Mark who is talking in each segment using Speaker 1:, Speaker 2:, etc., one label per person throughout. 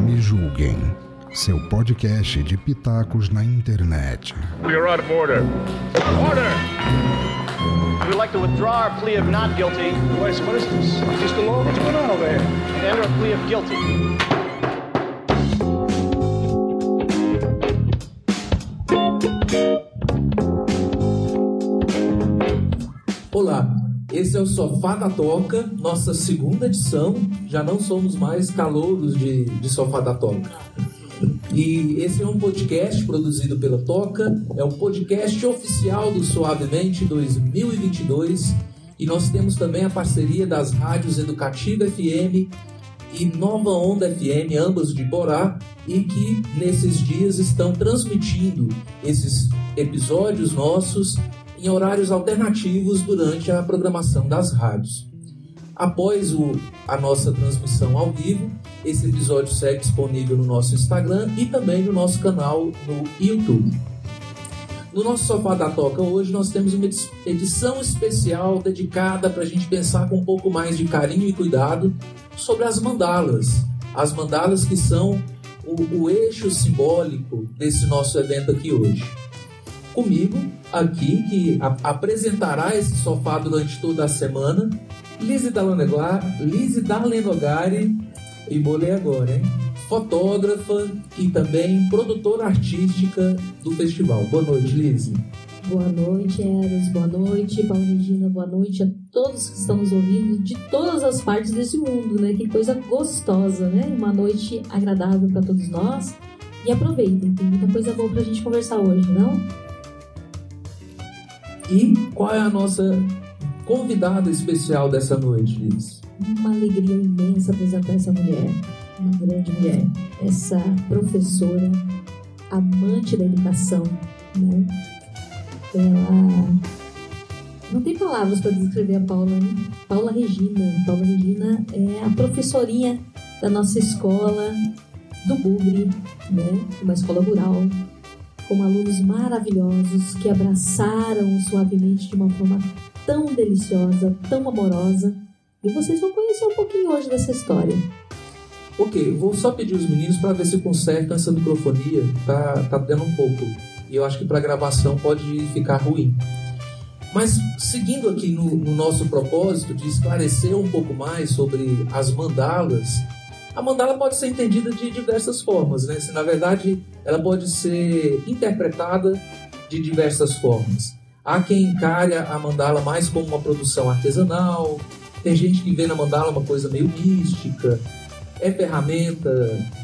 Speaker 1: Me julguem. Seu podcast de pitacos na internet.
Speaker 2: You're out of order. Order!
Speaker 3: We'd like to withdraw our plea of not guilty
Speaker 2: Wait, what is this? Mr. Law, what's going on over here?
Speaker 3: and enter a plea of guilty.
Speaker 4: Esse é o Sofá da Toca, nossa segunda edição. Já não somos mais calouros de, de Sofá da Toca. E esse é um podcast produzido pela Toca, é o podcast oficial do Suavemente 2022. E nós temos também a parceria das rádios Educativa FM e Nova Onda FM, ambas de Borá, e que nesses dias estão transmitindo esses episódios nossos em horários alternativos durante a programação das rádios. Após o, a nossa transmissão ao vivo, esse episódio segue disponível no nosso Instagram e também no nosso canal no YouTube. No nosso Sofá da Toca hoje nós temos uma edi- edição especial dedicada para a gente pensar com um pouco mais de carinho e cuidado sobre as mandalas. As mandalas que são o, o eixo simbólico desse nosso evento aqui hoje. Comigo, aqui, que a- apresentará esse sofá durante toda a semana, Lizzie Dalenogari e bolei agora, hein? Fotógrafa e também produtora artística do festival. Boa noite, Lizzie.
Speaker 5: Boa noite, Eros. Boa noite, Paulo Regina. Boa noite a todos que estão nos ouvindo de todas as partes desse mundo, né? Que coisa gostosa, né? Uma noite agradável para todos nós. E aproveitem, tem muita coisa boa pra gente conversar hoje, não?
Speaker 4: E qual é a nossa convidada especial dessa noite, Liz?
Speaker 5: Uma alegria imensa apresentar essa mulher, uma grande mulher, essa professora, amante da educação, né? Ela não tem palavras para descrever a Paula, né? Paula Regina. Paula Regina é a professorinha da nossa escola do Bugre, né? Uma escola rural, com alunos maravilhosos que abraçaram suavemente de uma forma tão deliciosa, tão amorosa. E vocês vão conhecer um pouquinho hoje dessa história.
Speaker 4: Ok, vou só pedir os meninos para ver se consertam essa microfonia. Tá, tá dando um pouco. E eu acho que para gravação pode ficar ruim. Mas seguindo aqui no, no nosso propósito de esclarecer um pouco mais sobre as mandalas, a mandala pode ser entendida de diversas formas, né? Se, na verdade, ela pode ser interpretada de diversas formas. Há quem encare a mandala mais como uma produção artesanal, tem gente que vê na mandala uma coisa meio mística, é ferramenta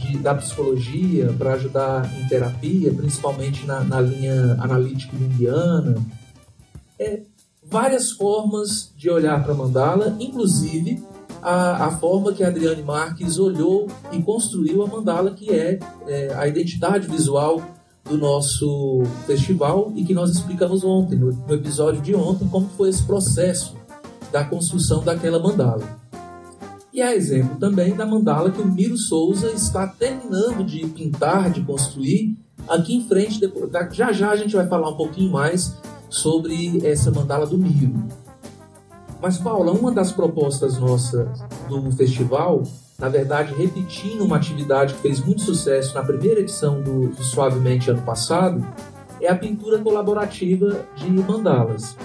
Speaker 4: de, da psicologia para ajudar em terapia, principalmente na, na linha analítica junguiana. É várias formas de olhar para a mandala, inclusive a, a, forma que a Adriane Marques olhou e construiu a mandala, que é, é, a identidade visual do nosso festival e que nós explicamos ontem, no, no episódio de ontem, como foi esse processo da construção daquela mandala. E há exemplo também da mandala que o Miro Souza está terminando de pintar, de construir, aqui em frente. Depois, já já a gente vai falar um pouquinho mais sobre essa mandala do Miro. Mas, Paula, uma das propostas nossas do festival, na verdade, repetindo uma atividade que fez muito sucesso na primeira edição do, do Suavemente ano passado, é a pintura colaborativa de mandalas.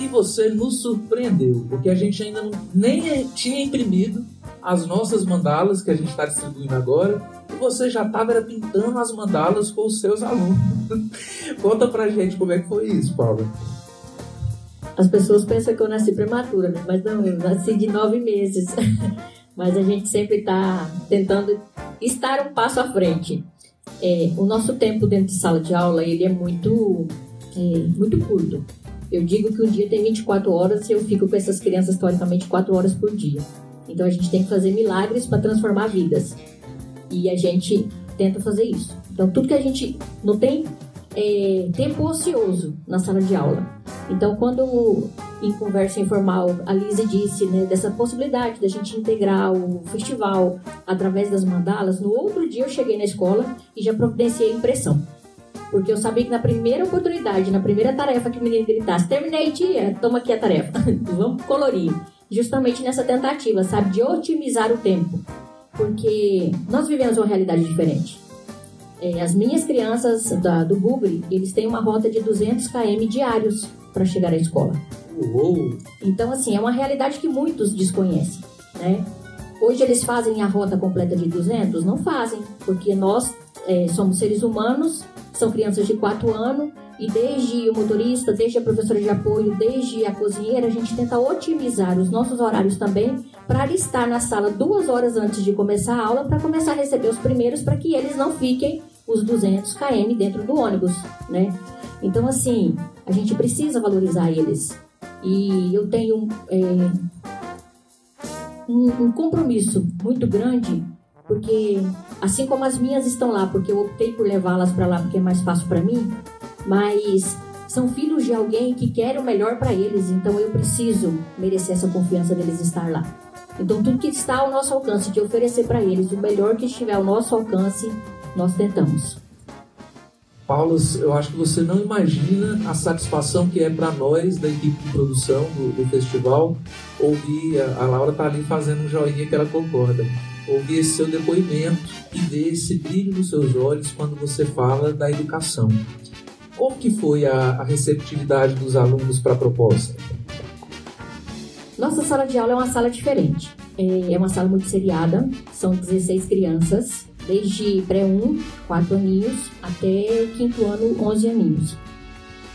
Speaker 4: E você nos surpreendeu, porque a gente ainda não, nem tinha imprimido as nossas mandalas que a gente está distribuindo agora, e você já estava pintando as mandalas com os seus alunos. Conta pra gente como é que foi isso, Paula.
Speaker 5: As pessoas pensam que eu nasci prematura, né? mas não, eu nasci de nove meses. mas a gente sempre está tentando estar um passo à frente. É, o nosso tempo dentro de sala de aula ele é muito, é, muito curto. Eu digo que um dia tem 24 horas e eu fico com essas crianças teoricamente 4 horas por dia. Então a gente tem que fazer milagres para transformar vidas. E a gente tenta fazer isso. Então tudo que a gente não tem é, tempo ocioso na sala de aula. Então quando em conversa informal a Lise disse né, dessa possibilidade da gente integrar o festival através das mandalas, no outro dia eu cheguei na escola e já providenciei impressão. Porque eu sabia que na primeira oportunidade, na primeira tarefa que o menino gritasse, terminei, tia, toma aqui a tarefa, vamos colorir. Justamente nessa tentativa, sabe, de otimizar o tempo. Porque nós vivemos uma realidade diferente. É, as minhas crianças da, do Bugre, eles têm uma rota de 200 km diários para chegar à escola.
Speaker 4: Uou!
Speaker 5: Então, assim, é uma realidade que muitos desconhecem, né? Hoje eles fazem a rota completa de 200? Não fazem, porque nós é, somos seres humanos, são crianças de 4 anos, e desde o motorista, desde a professora de apoio, desde a cozinheira, a gente tenta otimizar os nossos horários também para estar na sala duas horas antes de começar a aula, para começar a receber os primeiros, para que eles não fiquem os 200 km dentro do ônibus, né? Então, assim, a gente precisa valorizar eles. E eu tenho é, um, um compromisso muito grande, porque assim como as minhas estão lá, porque eu optei por levá-las para lá porque é mais fácil para mim, mas são filhos de alguém que quer o melhor para eles, então eu preciso merecer essa confiança deles estar lá. Então tudo que está ao nosso alcance de oferecer para eles o melhor que estiver ao nosso alcance, nós tentamos.
Speaker 4: Paulo, eu acho que você não imagina a satisfação que é para nós da equipe de produção do, do festival ouvir a, a Laura tá ali fazendo um joinha que ela concorda. Ouvir esse seu depoimento e ver esse brilho nos seus olhos quando você fala da educação. Como que foi a, a receptividade dos alunos para a proposta?
Speaker 5: Nossa sala de aula é uma sala diferente. É, é uma sala muito seriada, são 16 crianças desde pré-1, 4 aninhos, até quinto ano, 11 aninhos.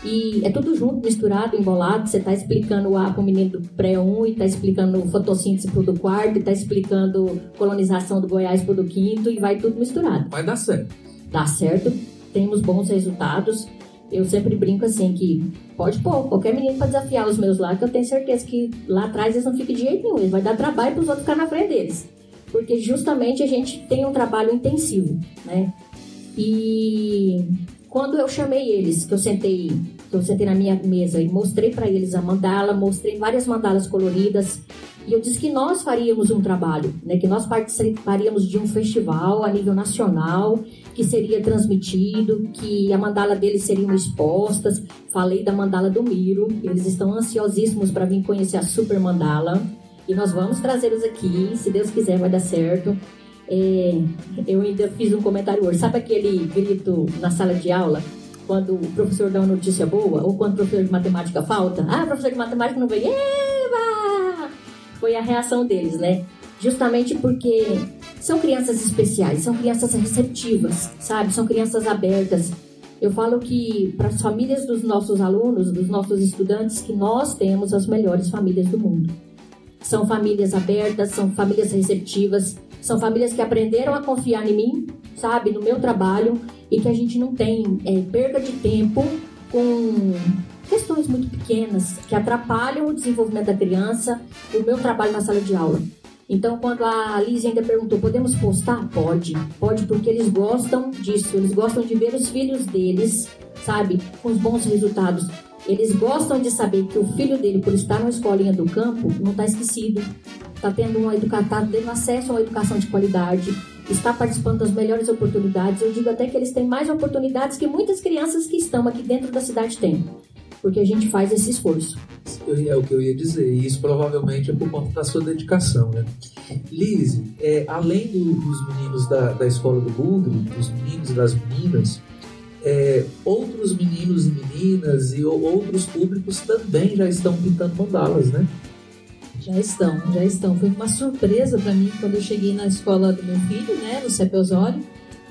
Speaker 5: E é tudo junto, misturado, embolado. Você está explicando o A para o menino do pré-1 e está explicando fotossíntese para o do quarto e está explicando colonização do Goiás para o do quinto e vai tudo misturado.
Speaker 4: Vai dar certo.
Speaker 5: Dá certo, temos bons resultados. Eu sempre brinco assim que pode pôr qualquer menino para desafiar os meus lá, que eu tenho certeza que lá atrás eles não ficam de jeito nenhum. Eles vai dar trabalho para os outros ficar na frente deles porque justamente a gente tem um trabalho intensivo, né? E quando eu chamei eles, que eu sentei, que eu sentei na minha mesa e mostrei para eles a mandala, mostrei várias mandalas coloridas, e eu disse que nós faríamos um trabalho, né? Que nós participaríamos de um festival a nível nacional, que seria transmitido, que a mandala deles seriam expostas. Falei da mandala do Miro, eles estão ansiosíssimos para vir conhecer a super mandala e nós vamos trazê-los aqui, se Deus quiser vai dar certo. É, eu ainda fiz um comentário hoje. Sabe aquele grito na sala de aula? Quando o professor dá uma notícia boa, ou quando o professor de matemática falta? Ah, o professor de matemática não veio. Eva! Foi a reação deles, né? Justamente porque são crianças especiais, são crianças receptivas, sabe? São crianças abertas. Eu falo que para as famílias dos nossos alunos, dos nossos estudantes, que nós temos as melhores famílias do mundo. São famílias abertas, são famílias receptivas, são famílias que aprenderam a confiar em mim, sabe, no meu trabalho e que a gente não tem é, perda de tempo com questões muito pequenas que atrapalham o desenvolvimento da criança, o meu trabalho na sala de aula. Então, quando a Liz ainda perguntou, podemos postar? Pode, pode, porque eles gostam disso, eles gostam de ver os filhos deles, sabe, com os bons resultados. Eles gostam de saber que o filho dele, por estar na escolinha do campo, não está esquecido. Está tendo uma educação, tá tendo acesso a uma educação de qualidade, está participando das melhores oportunidades. Eu digo até que eles têm mais oportunidades que muitas crianças que estão aqui dentro da cidade têm. Porque a gente faz esse esforço.
Speaker 4: É o que eu ia dizer, e isso provavelmente é por conta da sua dedicação, né? Lise, é, além do, dos meninos da, da escola do Bugre, dos meninos e das meninas, é, outros meninos e meninas e outros públicos também já estão pintando mandalas, né?
Speaker 6: Já estão, já estão. Foi uma surpresa para mim quando eu cheguei na escola do meu filho, né, no CEP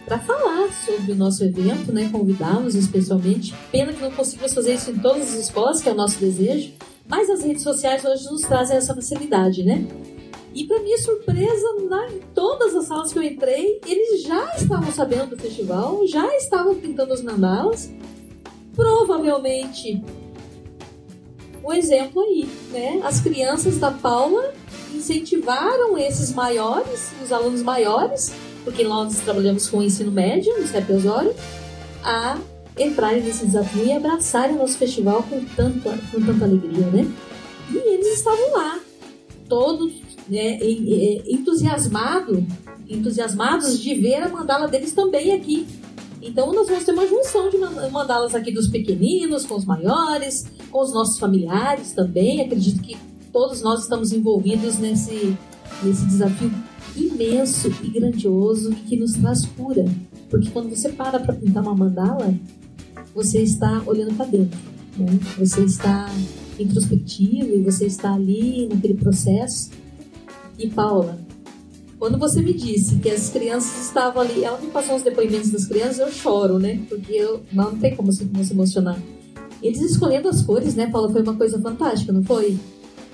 Speaker 6: para falar sobre o nosso evento, né, convidá-los especialmente. Pena que não conseguimos fazer isso em todas as escolas, que é o nosso desejo, mas as redes sociais hoje nos trazem essa facilidade, né? E para minha surpresa, na, em todas as salas que eu entrei, eles já estavam sabendo do festival, já estavam pintando as mandalas. Provavelmente, o exemplo aí, né? As crianças da Paula incentivaram esses maiores, os alunos maiores, porque nós trabalhamos com o ensino médio no CEP Osório, a entrarem nesse desafio e abraçarem o nosso festival com, tanto, com tanta alegria, né? E eles estavam lá, todos né, entusiasmado, entusiasmados de ver a mandala deles também aqui. Então nós vamos ter uma junção de mandalas aqui dos pequeninos com os maiores, com os nossos familiares também. Acredito que todos nós estamos envolvidos nesse, nesse desafio imenso e grandioso que nos traz cura. Porque quando você para para pintar uma mandala, você está olhando para dentro. Né? Você está introspectivo e você está ali naquele processo. E Paula, quando você me disse que as crianças estavam ali, ela me passou os depoimentos das crianças, eu choro, né? Porque eu não, tem como se, como se emocionar. Eles escolhendo as cores, né, Paula, foi uma coisa fantástica, não foi?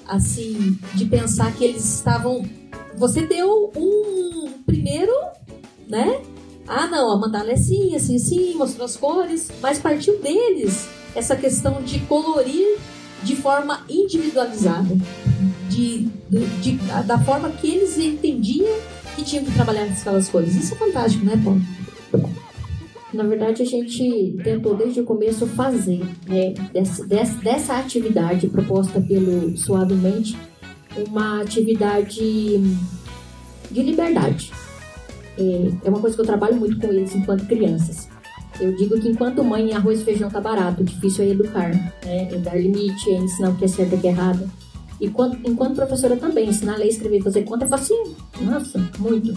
Speaker 6: Assim, de pensar que eles estavam. Você deu um primeiro, né? Ah, não, a mandala é assim, assim, assim, mostrou as cores, mas partiu deles essa questão de colorir de forma individualizada de, de, da forma que eles entendiam que tinham que trabalhar aquelas coisas. Isso é fantástico, né, Paulo?
Speaker 5: Na verdade, a gente tentou desde o começo fazer né, dessa, dessa atividade proposta pelo Suavemente uma atividade de liberdade. É, é uma coisa que eu trabalho muito com eles enquanto crianças. Eu digo que enquanto mãe, arroz e feijão tá barato, difícil é educar, né? É dar limite, é ensinar o que é certo e o que é errado. E quando, enquanto professora também, ensinar a ler, escrever e fazer conta é facinho. Nossa, muito.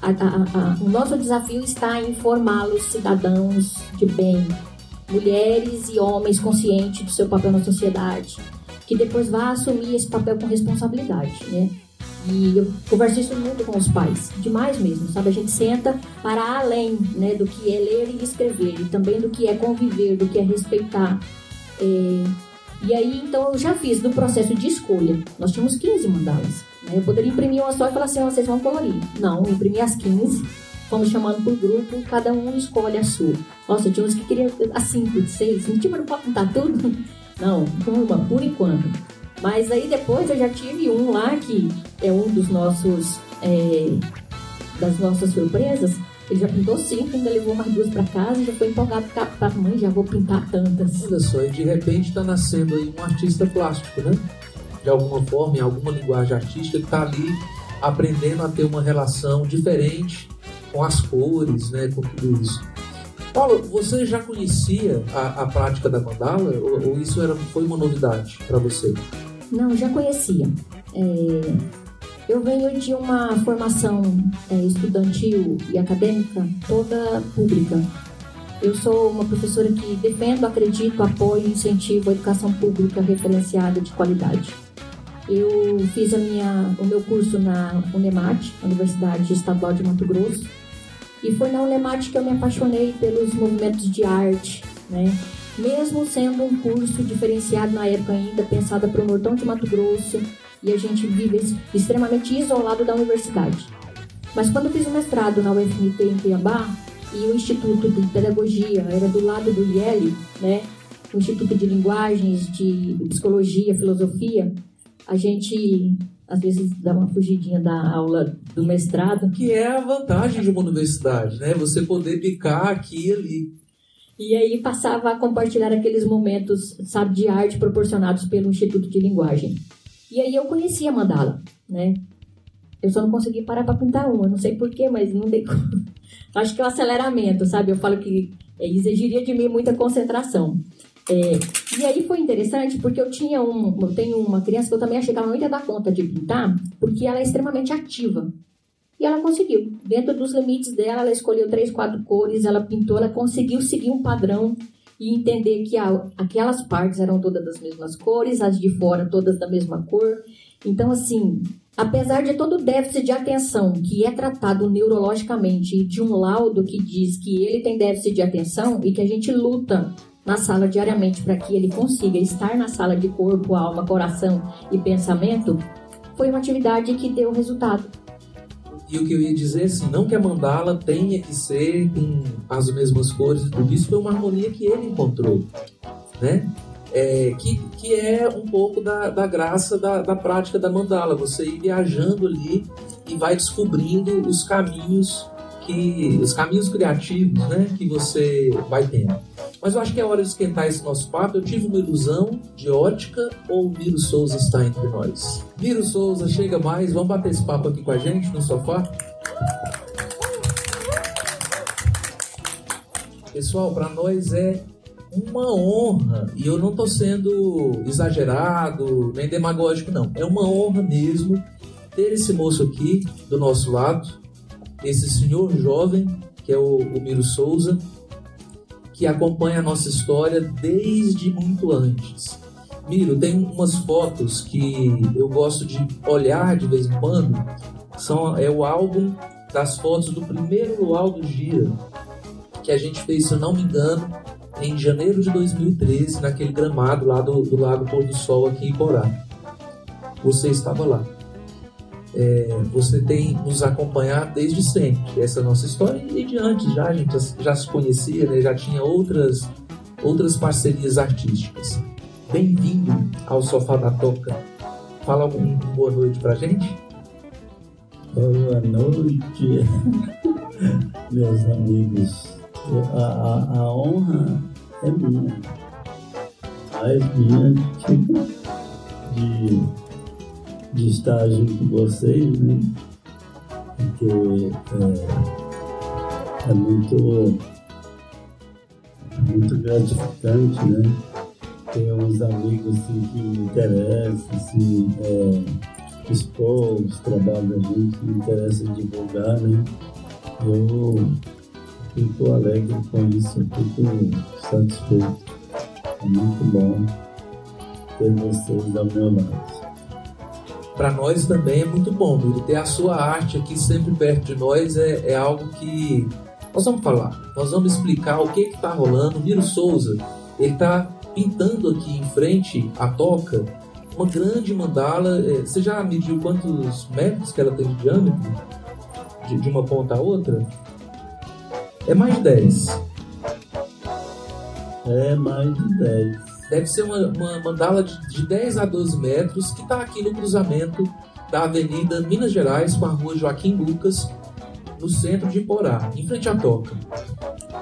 Speaker 5: A, a, a, o nosso desafio está em formá-los cidadãos de bem, mulheres e homens conscientes do seu papel na sociedade, que depois vá assumir esse papel com responsabilidade, né? E eu converso isso muito com os pais, demais mesmo, sabe? A gente senta para além né, do que é ler e escrever, e também do que é conviver, do que é respeitar. É, e aí, então, eu já fiz do processo de escolha. Nós tínhamos 15 mandalas. Né? Eu poderia imprimir uma só e falar assim, vocês vão colorir. Não, eu imprimi as 15, fomos chamando por grupo, cada um escolhe a sua. Nossa, tinha uns que queriam as 5, 6, não tinha, pode pintar tudo? Não, uma, por enquanto. Mas aí depois eu já tive um lá que é um dos nossos... É, das nossas surpresas, ele já pintou cinco, ainda levou mais duas para casa e já foi empolgado com a mãe, já vou pintar tantas.
Speaker 4: Olha só, e de repente está nascendo aí um artista plástico, né? De alguma forma, em alguma linguagem artística, que está ali aprendendo a ter uma relação diferente com as cores, né? Com tudo isso. Paulo, você já conhecia a, a prática da mandala ou, ou, isso era, foi uma novidade para você?
Speaker 5: Não, já conhecia. É eu venho de uma formação é, estudantil e acadêmica toda pública. Eu sou uma professora que defendo, acredito, apoio e incentivo a educação pública referenciada de qualidade. Eu fiz a minha, o meu curso na Unemat, Universidade Estadual de Mato Grosso, e foi na Unemat que eu me apaixonei pelos movimentos de arte, né? Mesmo sendo um curso diferenciado na época ainda, para o Nortão de Mato Grosso, e a gente vive extremamente isolado da universidade. Mas quando eu fiz o mestrado na UFMT em Cuiabá, e o Instituto de Pedagogia era do lado do IEL, né? O Instituto de Linguagens, de Psicologia, Filosofia, a gente às vezes dá uma fugidinha da aula do mestrado.
Speaker 4: Que é a vantagem de uma universidade, né? Você poder picar aqui e ali.
Speaker 5: E aí passava a compartilhar aqueles momentos, sabe, de arte proporcionados pelo Instituto de Linguagem. E aí eu conheci a mandala, né? Eu só não consegui parar para pintar uma, não sei porquê, mas não dei Acho que é o aceleramento, sabe? Eu falo que é, exigiria de mim muita concentração. É, e aí foi interessante porque eu tinha um, eu tenho uma criança que eu também achei que ela não ia dar conta de pintar, porque ela é extremamente ativa. E ela conseguiu. Dentro dos limites dela, ela escolheu três, quatro cores, ela pintou, ela conseguiu seguir um padrão e entender que aquelas partes eram todas das mesmas cores, as de fora todas da mesma cor. Então, assim, apesar de todo o déficit de atenção que é tratado neurologicamente de um laudo que diz que ele tem déficit de atenção e que a gente luta na sala diariamente para que ele consiga estar na sala de corpo, alma, coração e pensamento, foi uma atividade que deu resultado.
Speaker 4: E o que eu ia dizer, assim, não que a mandala tenha que ser com as mesmas cores e tudo isso, foi uma harmonia que ele encontrou, né? É, que, que é um pouco da, da graça da, da prática da mandala, você ir viajando ali e vai descobrindo os caminhos que os caminhos criativos, né, que você vai tendo. Mas eu acho que é hora de esquentar esse nosso papo. Eu tive uma ilusão de ótica ou o Miro Souza está entre nós? Miro Souza, chega mais, vamos bater esse papo aqui com a gente no sofá? Pessoal, para nós é uma honra, e eu não estou sendo exagerado nem demagógico, não. É uma honra mesmo ter esse moço aqui do nosso lado, esse senhor jovem, que é o, o Miro Souza, que acompanha a nossa história desde muito antes. Miro, tem umas fotos que eu gosto de olhar de vez em quando. São, é o álbum das fotos do primeiro Luau do Gira, que a gente fez, se eu não me engano, em janeiro de 2013, naquele gramado lá do, do Lago Pôr do Sol aqui em Corá. Você estava lá. É, você tem nos acompanhado desde sempre. Essa é a nossa história e de antes já a gente já, se conhecia, né? já tinha outras, outras parcerias artísticas. Bem-vindo ao Sofá da Toca. Fala uma boa noite pra gente.
Speaker 7: Boa noite, meus amigos. A, a, a honra é minha. Mais minha de, de estar junto com vocês, né? Porque é, é muito, muito gratificante, né? Ter uns amigos assim, que me interessam, assim, é, expor os trabalhos me interessa divulgar, né? Eu fico alegre com isso, fico satisfeito. É muito bom ter vocês ao meu lado.
Speaker 4: Para nós também é muito bom, Miro. Ter a sua arte aqui sempre perto de nós é, é algo que nós vamos falar. Nós vamos explicar o que está rolando. O Miro Souza, ele está pintando aqui em frente à toca uma grande mandala. É, você já mediu quantos metros que ela tem de diâmetro? De, de uma ponta a outra? É mais de 10.
Speaker 7: É mais de 10.
Speaker 4: Deve ser uma, uma mandala de, de 10 a 12 metros que está aqui no cruzamento da Avenida Minas Gerais com a rua Joaquim Lucas, no centro de Porá, em frente à Toca.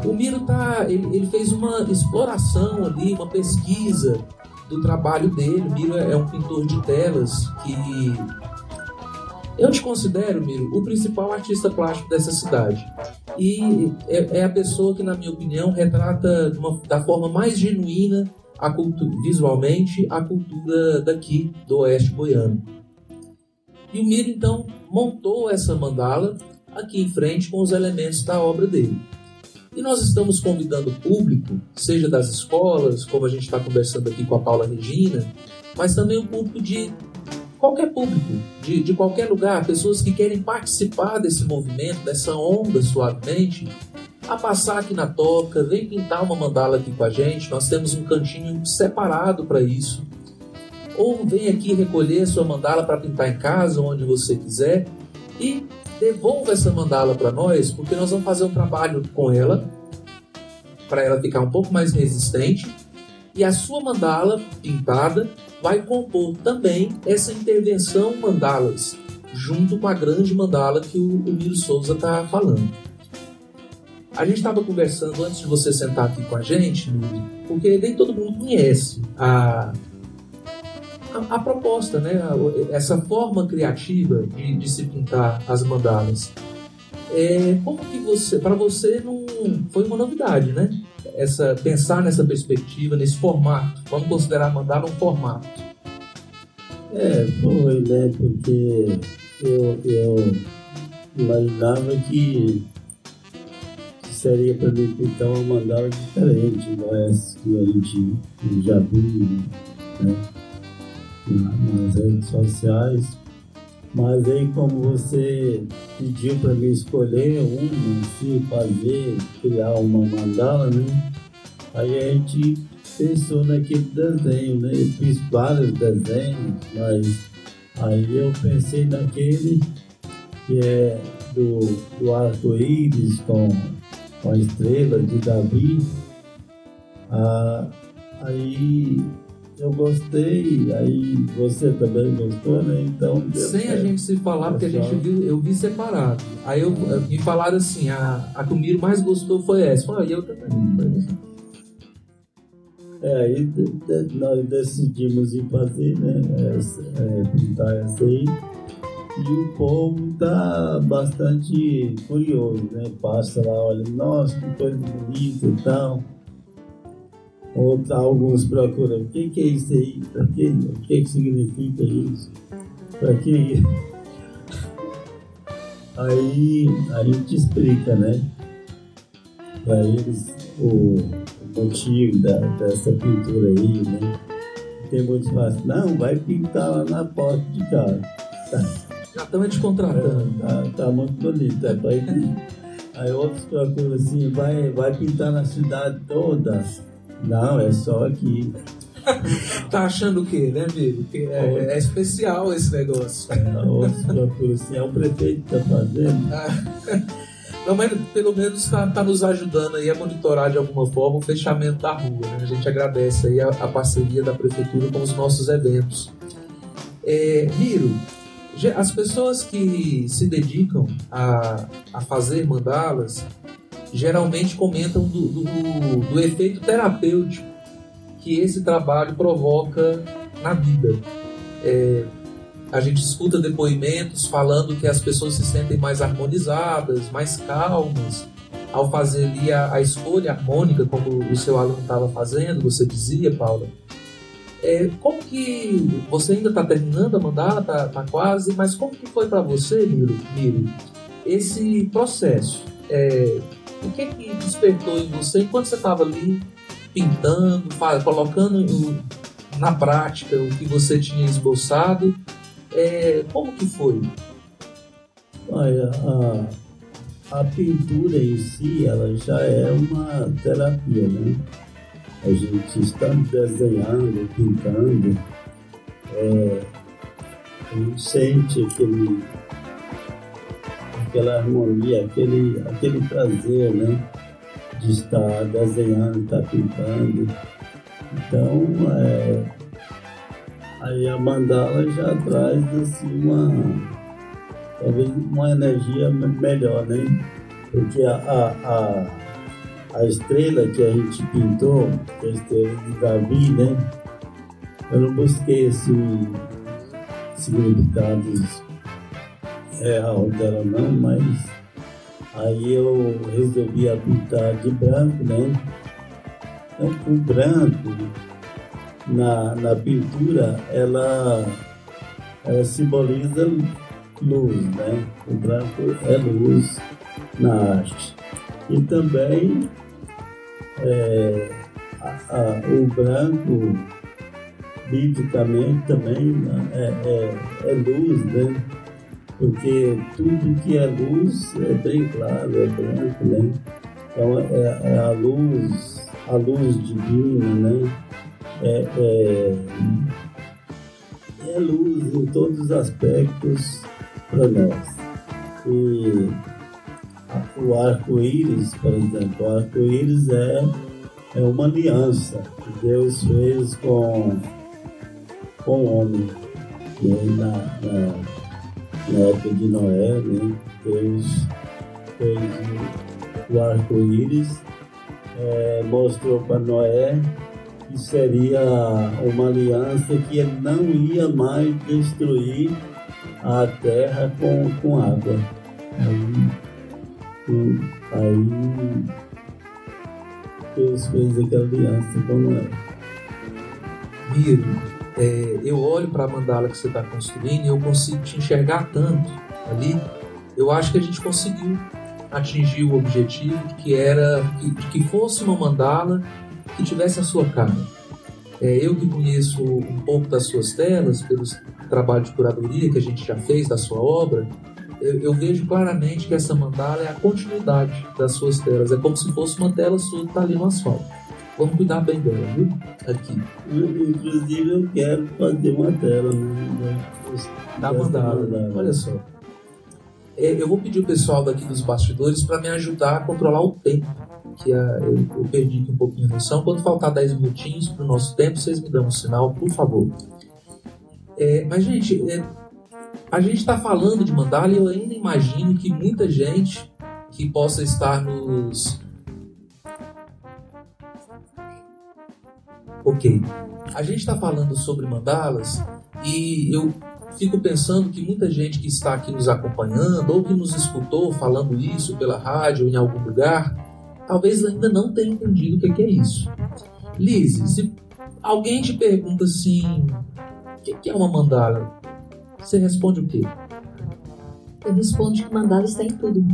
Speaker 4: O Miro tá, ele, ele, fez uma exploração ali, uma pesquisa do trabalho dele. O Miro é um pintor de telas que eu te considero, Miro, o principal artista plástico dessa cidade. E é, é a pessoa que, na minha opinião, retrata uma, da forma mais genuína a cultura, visualmente a cultura daqui do Oeste Goiano. E o Miro, então, montou essa mandala aqui em frente com os elementos da obra dele. E nós estamos convidando o público, seja das escolas, como a gente está conversando aqui com a Paula Regina, mas também o público de qualquer público, de, de qualquer lugar, pessoas que querem participar desse movimento, dessa onda suavemente, a passar aqui na toca, vem pintar uma mandala aqui com a gente. Nós temos um cantinho separado para isso. Ou vem aqui recolher sua mandala para pintar em casa, onde você quiser, e devolva essa mandala para nós, porque nós vamos fazer um trabalho com ela para ela ficar um pouco mais resistente. E a sua mandala pintada vai compor também essa intervenção mandalas, junto com a grande mandala que o, o Miro Souza está falando. A gente estava conversando antes de você sentar aqui com a gente, porque nem todo mundo conhece a, a, a proposta, né? essa forma criativa de, de se pintar as mandalas. É, como que você, para você não foi uma novidade, né? Essa pensar nessa perspectiva, nesse formato. Vamos considerar mandala um formato.
Speaker 7: É, foi, né? Porque eu, eu imaginava que seria para mim pintar uma mandala diferente, não é que a gente já viu né? nas redes sociais. Mas aí como você pediu para mim escolher um, se fazer, criar uma mandala, né? Aí a gente pensou naquele desenho, né? Eu fiz vários desenhos, mas aí eu pensei naquele que é do, do arco-íris com, com a estrela de Davi. Ah, aí eu gostei, aí você também gostou, né? Então.
Speaker 4: Sem certo. a gente se falar, porque a gente viu, eu vi separado. Aí eu, me falaram assim: a, a que o Miro mais gostou foi essa. Falei, eu também.
Speaker 7: É, aí nós decidimos ir fazer, né? Essa, é, pintar essa aí. E o povo tá bastante curioso, né? Passa lá, olha, nossa, que coisa bonita e tal. Outros, alguns procuram, o que, que é isso aí? Pra que, o que, que significa isso? Pra que? Aí a gente explica, né? Para eles o, o motivo da, dessa pintura aí, né? Tem muitos que falam, não, vai pintar lá na porta de casa.
Speaker 4: Já estão te contratando.
Speaker 7: É, tá, tá, muito bonito, é. Aí outros procuram assim, vai, vai pintar na cidade toda. Não, é só aqui.
Speaker 4: tá achando o quê, né, amigo? Que é, é, especial esse negócio.
Speaker 7: É, outros procuram assim, é o prefeito que tá fazendo.
Speaker 4: Ah. Não, mas pelo menos está tá nos ajudando aí a monitorar de alguma forma o fechamento da rua. Né? A gente agradece aí a, a, parceria da prefeitura com os nossos eventos. É, Miro, as pessoas que se dedicam a, a fazer mandalas geralmente comentam do, do, do efeito terapêutico que esse trabalho provoca na vida. É, a gente escuta depoimentos falando que as pessoas se sentem mais harmonizadas, mais calmas, ao fazer ali a, a escolha harmônica, como o seu aluno estava fazendo, você dizia, Paula. É, como que você ainda está terminando a mandala, está tá quase, mas como que foi para você, Miro, Miro, esse processo? É, o que que despertou em você enquanto você estava ali pintando, colocando na prática o que você tinha esboçado? É, como que foi?
Speaker 7: Olha, a, a pintura em si, ela já é uma terapia, né? A gente está desenhando, pintando, é, a gente sente aquele, aquela harmonia, aquele, aquele prazer, né? De estar desenhando, estar pintando. Então, é, Aí a mandala já traz assim uma talvez uma energia melhor, né? Porque a, a, a, a estrela que a gente pintou, que é a estrela de Davi, né? Eu não busquei esse significados real dela não, mas aí eu resolvi pintar de branco, né? Então o branco na, na pintura, ela, ela simboliza luz, né? O branco é luz na arte. E também é, a, a, o branco, biblicamente, também é, é, é, luz, né? Porque tudo que é luz é bem claro, é branco, né? Então é, é a luz, a luz divina, né? é, é, é luz em todos os aspectos para nós. E o arco-íris, por exemplo, o arco-íris é, é uma aliança que Deus fez com, com o homem. Né? Na, na, na época de Noé, né? Deus fez o arco-íris, é, mostrou para Noé que seria uma aliança que ele não ia mais destruir a terra com, com água. Aí, aí Deus fez aquela aliança com Noé.
Speaker 4: Miro, é, eu olho para a mandala que você está construindo e eu consigo te enxergar tanto ali. Eu acho que a gente conseguiu atingir o objetivo que era que, que fosse uma mandala que tivesse a sua cara. É, eu que conheço um pouco das suas telas, pelos trabalho de curadoria que a gente já fez da sua obra, eu, eu, vejo claramente que essa mandala é a continuidade das suas telas. É como se fosse uma tela sua que está ali no asfalto. Vamos cuidar bem dela, viu? Aqui.
Speaker 7: Inclusive, eu quero fazer uma tela né?
Speaker 4: da mandala. mandala. Olha só. É, eu vou pedir o pessoal daqui dos bastidores para me ajudar a controlar o tempo que a, eu, eu, perdi aqui um pouquinho a noção. Quando faltar 10 minutinhos para o nosso tempo, vocês me dão um sinal, por favor. É, mas, gente, é, a gente está falando de mandala e eu ainda imagino que muita gente que possa estar nos. Ok. A gente está falando sobre mandalas e eu fico pensando que muita gente que está aqui nos acompanhando ou que nos escutou falando isso pela rádio ou em algum lugar, talvez ainda não tenha entendido o que é isso. Lise, se alguém te pergunta assim, o que é uma mandala? Você responde o quê?
Speaker 6: Eu respondo que mandala está em tudo.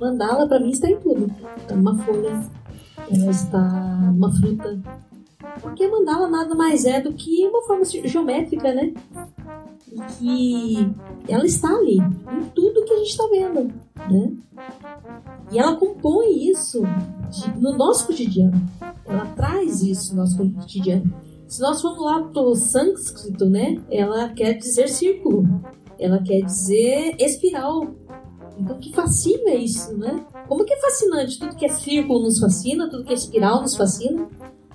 Speaker 6: Mandala para mim está em tudo. Está numa folha, ela está numa fruta. Porque mandala nada mais é do que uma forma geométrica, né? Que ela está ali, em tudo que a gente está vendo, né? E ela compõe isso de, no nosso cotidiano. Ela traz isso no nosso cotidiano. Se nós formos lá para o sânscrito, né? Ela quer dizer círculo. Ela quer dizer espiral. Então, que fascina isso, né? Como que é fascinante? Tudo que é círculo nos fascina, tudo que é espiral nos fascina,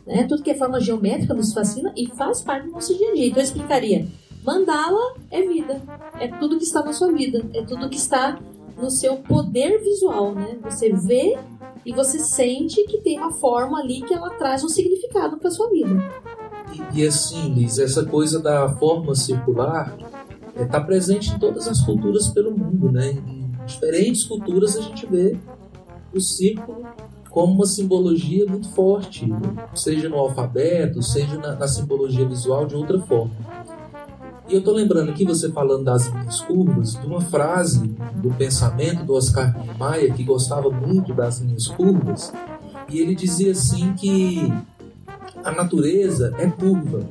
Speaker 6: né? Tudo que é forma geométrica nos fascina e faz parte do nosso dia a dia. Então, eu explicaria: mandala é vida, é tudo que está na sua vida, é tudo que está no seu poder visual, né? Você vê e você sente que tem uma forma ali que ela traz um significado para sua vida.
Speaker 4: E, e, assim, Liz, essa coisa da forma circular está é, tá presente em todas as culturas pelo mundo, né? Em diferentes culturas a gente vê o círculo como uma simbologia muito forte, seja no alfabeto, seja na, na simbologia visual de outra forma. E eu estou lembrando aqui, você falando das linhas curvas, de uma frase do pensamento do Oscar Niemeyer, que gostava muito das linhas curvas, e ele dizia assim que a natureza é curva,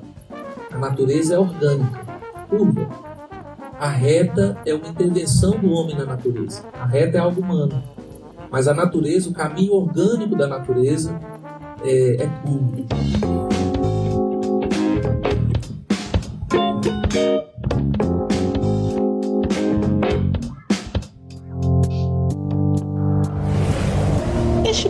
Speaker 4: a natureza é orgânica, curva. A reta é uma intervenção do homem na natureza, a reta é algo humano. Mas a natureza, o caminho orgânico da natureza é, é curvo.